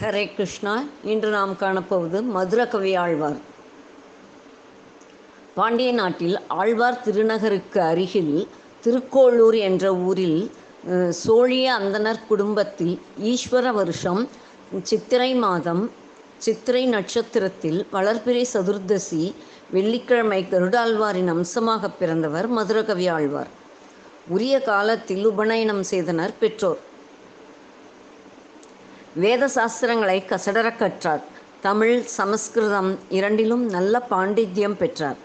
ஹரே கிருஷ்ணா இன்று நாம் காணப்போவது மதுரகவி ஆழ்வார் பாண்டிய நாட்டில் ஆழ்வார் திருநகருக்கு அருகில் திருக்கோளூர் என்ற ஊரில் சோழிய அந்தணர் குடும்பத்தில் ஈஸ்வர வருஷம் சித்திரை மாதம் சித்திரை நட்சத்திரத்தில் வளர்பிறை சதுர்தசி வெள்ளிக்கிழமை கருடாழ்வாரின் அம்சமாக பிறந்தவர் மதுரகவி ஆழ்வார் உரிய காலத்தில் உபநயனம் செய்தனர் பெற்றோர். வேத சாஸ்திரங்களை கசடரக் கற்றார் தமிழ் சமஸ்கிருதம் இரண்டிலும் நல்ல பாண்டித்யம் பெற்றார்.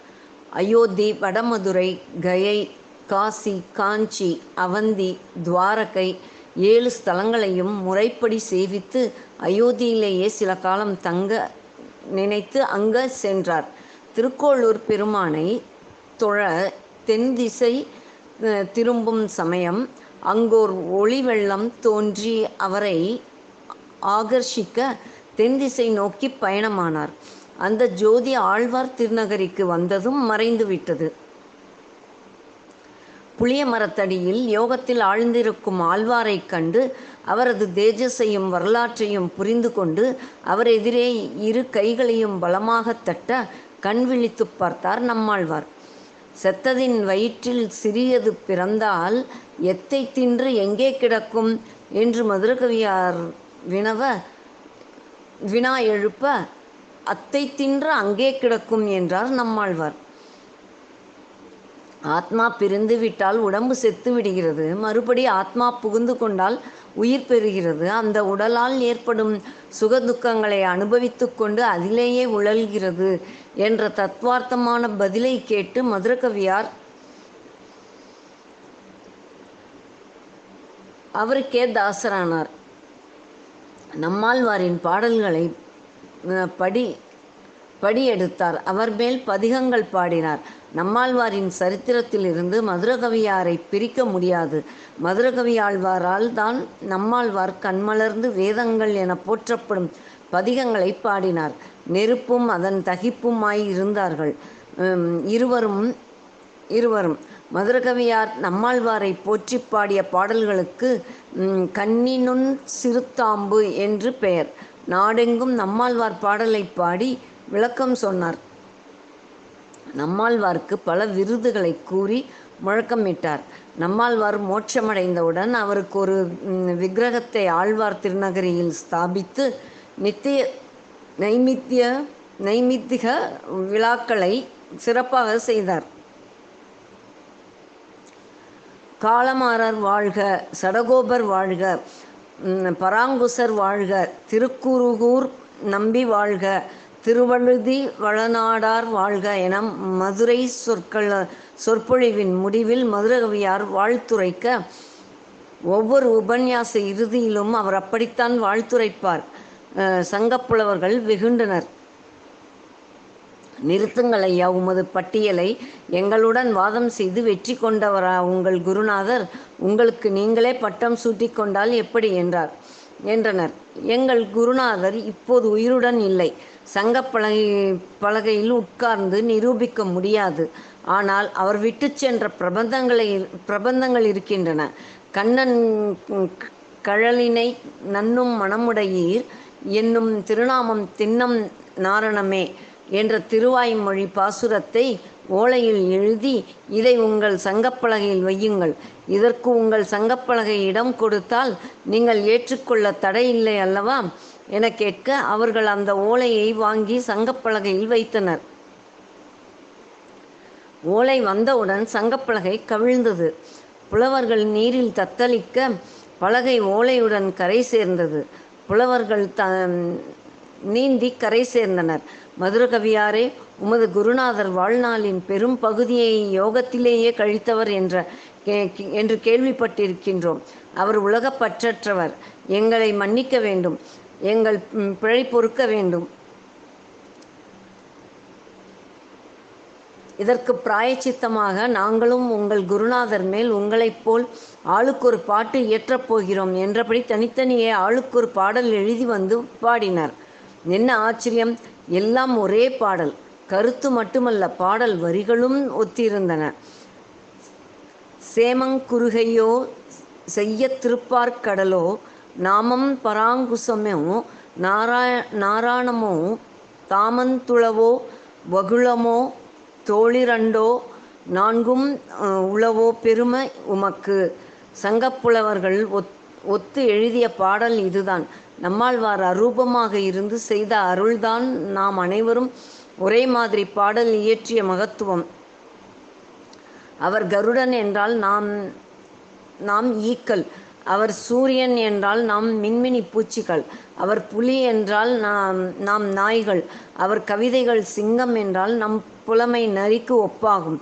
அயோத்தி வடமதுரை கயை காசி காஞ்சி அவந்தி துவாரகை ஏழு ஸ்தலங்களையும் முறைப்படி சேவித்து அயோத்தியிலேயே சில காலம் தங்க நினைத்து அங்க சென்றார். திருக்கோளூர் பெருமானை தொழ தென் திசை திரும்பும் சமயம் அங்கோர் ஒளி வெள்ளம் தோன்றி அவரை ஆகர்ஷிக்க தென் திசை நோக்கி பயணமானார். அந்த ஜோதி ஆழ்வார் திருநகரிக்கு வந்ததும் மறைந்து விட்டது புளிய மரத்தடியில் யோகத்தில் ஆழ்ந்திருக்கும் ஆழ்வாரைக் கண்டு அவரது தேஜஸையும் வரலாற்றையும் புரிந்து கொண்டு அவர் எதிரே இரு கைகளையும் பலமாக தட்ட கண் விழித்து பார்த்தார் நம்மாழ்வார். செத்ததின் வயிற்றில் சிறியது பிறந்தால் எத்தை தின்று எங்கே கிடக்கும்? என்று மதுரகவியார் வினவ வினா எழுப்ப அத்தை தின்ற அங்கே கிடக்கும் என்றார் நம்மாழ்வார். ஆத்மா பிரிந்து விட்டால் உடம்பு செத்து விடுகிறது. மறுபடி ஆத்மா புகுந்து கொண்டால் உயிர் பெறுகிறது. அந்த உடலால் ஏற்படும் சுகதுக்கங்களை அனுபவித்து கொண்டு அதிலேயே உழல்கிறது என்ற தத்வார்த்தமான பதிலை கேட்டு மதுரகவியார் அவருக்கே தாசரானார். நம்மாழ்வாரின் பாடல்களை படி படியெடுத்தார். அவர் மேல் பதிகங்கள் பாடினார். நம்மாழ்வாரின் சரித்திரத்திலிருந்து மதுரகவியாரை பிரிக்க முடியாது. மதுரகவியாழ்வாரால் தான் நம்மாழ்வார் கண்மலர்ந்து வேதங்கள் என போற்றப்படும் பதிகங்களை பாடினார். நெருப்பும் அதன் தகிப்புமாய் இருந்தார்கள். இருவரும் இருவரும். மதுரகவியார் நம்மாழ்வாரை போற்றி பாடிய பாடல்களுக்கு கண்ணினுன் சிறுத்தாம்பு என்று பெயர். நாடெங்கும் நம்மாழ்வார் பாடலை பாடி விளக்கம் சொன்னார். நம்மாழ்வார்க்கு பல விருதுகளை கூறி முழக்கமிட்டார். நம்மாழ்வார் மோட்சமடைந்தவுடன் அவருக்கு ஒரு விக்கிரகத்தை ஆழ்வார் திருநகரியில் ஸ்தாபித்து நித்திய நைமித்திய நைமித்திக விழாக்களை சிறப்பாக செய்தார். காளமாறர் வாழ்க சடகோபர் வாழ்க பராங்குசர் வாழ்க திருக்குருகூர் நம்பி வாழ்க திருவழுதி வளநாடார் வாழ்க என மதுரை சொற்கள் சொற்பொழிவின் முடிவில் மதுரகவியார் வாழ்த்துரைக்க ஒவ்வொரு உபன்யாச இறுதியிலும் அவர் அப்படித்தான் வாழ்த்துரைப்பார். சங்கப்புலவர்கள் வெகுண்டனர். நிறுத்துங்கள் ஐயா உமது பட்டியலை எங்களுடன் வாதம் செய்து வெற்றி கொண்டவரா உங்கள் குருநாதர்? உங்களுக்கு நீங்களே பட்டம் சூட்டிக் கொண்டால் எப்படி என்றார். என்றனர். எங்கள் குருநாதர் இப்போது உயிருடன் இல்லை. சங்க பலகை பலகையில் உட்கார்ந்து நிரூபிக்க முடியாது. ஆனால் அவர் விட்டு சென்ற பிரபந்தங்களை பிரபந்தங்கள் இருக்கின்றன. கண்ணன் கழலினை நன்னும் மனமுடையீர் என்னும் திருநாமம் தின்னம் நாரணமே. என்ற திருவாய்மொழி பாசுரத்தை ஓலையில் எழுதி இதை உங்கள் சங்கப்பலகையில் வையுங்கள். இதற்கு உங்கள் சங்கப்பலகை இடம் கொடுத்தால் நீங்கள் ஏற்றுக்கொள்ள தடையில்லை அல்லவா என கேட்க அவர்கள் அந்த ஓலையை வாங்கி சங்கப்பலகையில் வைத்தனர். ஓலை வந்தவுடன் சங்கப்பலகை கவிழ்ந்தது. புலவர்கள் நீரில் தத்தளிக்க பலகை ஓலையுடன் கரை சேர்ந்தது. புலவர்கள் த நீந்தி கரை சேர்ந்தனர். மதுரகவியாரே உமது குருநாதர் வாழ்நாளின் பெரும் பகுதியை யோகத்திலேயே கழித்தவர் என்ற கே- என்று கேள்விப்பட்டிருக்கின்றோம். அவர் உலகப்பற்றற்றவர் எங்களை மன்னிக்க வேண்டும். எங்கள் பிழை பொறுக்க வேண்டும். இதற்கு பிராயச்சித்தமாக நாங்களும் உங்கள் குருநாதர் மேல் உங்களைப் போல் ஆளுக்கு ஒரு பாட்டு இயற்றப் போகிறோம் என்றபடி தனித்தனியே ஆளுக்கு ஒரு பாடல் எழுதி வந்து பாடினர். என்ன ஆச்சரியம்? எல்லாம் ஒரே பாடல். கருத்து மட்டுமல்ல பாடல் வரிகளும் ஒத்திருந்தன. சேமங்குருகையோ செய்ய திருப்பார்க்கடலோ நாமம் பராங்குசமோ நாராய நாராயணமோ தாமந்துளவோ வகுளமோ தோளிரண்டோ நான்கும் உளவோ பெருமை உமக்கு. சங்கப்புலவர்கள் ஒத் ஒத்து எழுதிய பாடல் இதுதான். நம்மாழ்வார் அரூபமாக இருந்து செய்த அருள்தான் நாம் அனைவரும் ஒரே மாதிரி பாடல் இயற்றிய மகத்துவம். அவர் கருடன் என்றால் நாம் நாம் ஈக்கள். அவர் சூரியன் என்றால் நாம் மின்மினி பூச்சிகள். அவர் புலி என்றால் நாம் நாம் நாய்கள். அவர் கவிதைகள் சிங்கம் என்றால் நம் புலமை நரிக்கு ஒப்பாகும்.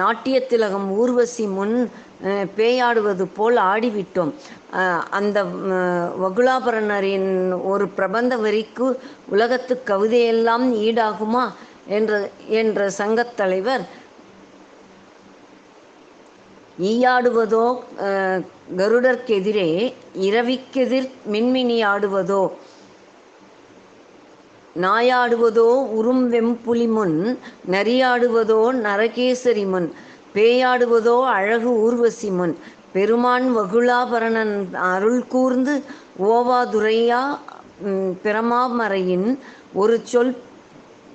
நாட்டியத்திலகம் திலகம் ஊர்வசி முன் பேயாடுவது போல் ஆடிவிட்டோம். அந்த வகுலாபரணரின் ஒரு பிரபந்த வரிக்கு உலகத்து கவிதையெல்லாம் ஈடாகுமா? என்ற என்ற சங்கத் தலைவர் ஈயாடுவதோ கருடர்க்கெதிரே இரவிக்கெதிர் மின்மினி ஆடுவதோ நாயாடுவதோ உறும் வெம்புலி முன் நரியாடுவதோ நரகேசரி முன் பேயாடுவதோ அழகு ஊர்வசி முன் பெருமான் வகுளாபரணன் அருள் கூர்ந்து ஓவாதுரையா பிரமாமறையின் ஒரு சொல்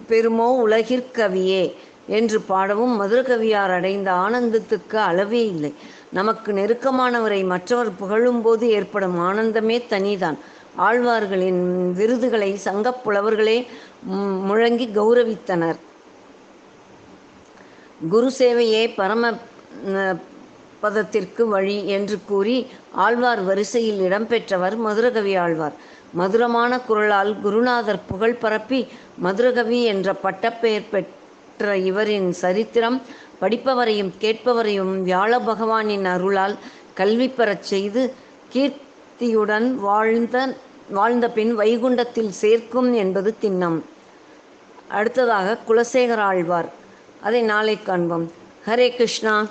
பெருமோ உலகிற்கவியே என்று பாடவும் மதுரகவியார் அடைந்த ஆனந்தத்துக்கு அளவே இல்லை. நமக்கு நெருக்கமானவரை மற்றவர் புகழும்போது ஏற்படும் ஆனந்தமே தனிதான். ஆழ்வார்களின் விருதுகளை சங்கப் புலவர்களே முழங்கி கௌரவித்தனர். குரு சேவையே பரம பதத்திற்கு வழி என்று கூறி ஆழ்வார் வரிசையில் இடம்பெற்றவர் மதுரகவி ஆழ்வார். மதுரமான குரலால் குருநாதர் புகழ் பரப்பி மதுரகவி என்ற பட்டப்பெயர் பெற்ற இவரின் சரித்திரம் படிப்பவரையும் கேட்பவரையும் வியாழ பகவானின் அருளால் கல்வி பெறச் செய்து பக்தியுடன் வாழ்ந்த வாழ்ந்த பின் வைகுண்டத்தில் சேர்க்கும் என்பது திண்ணம். அடுத்ததாக குலசேகர ஆழ்வார். அதை நாளை காண்போம். ஹரே கிருஷ்ணா.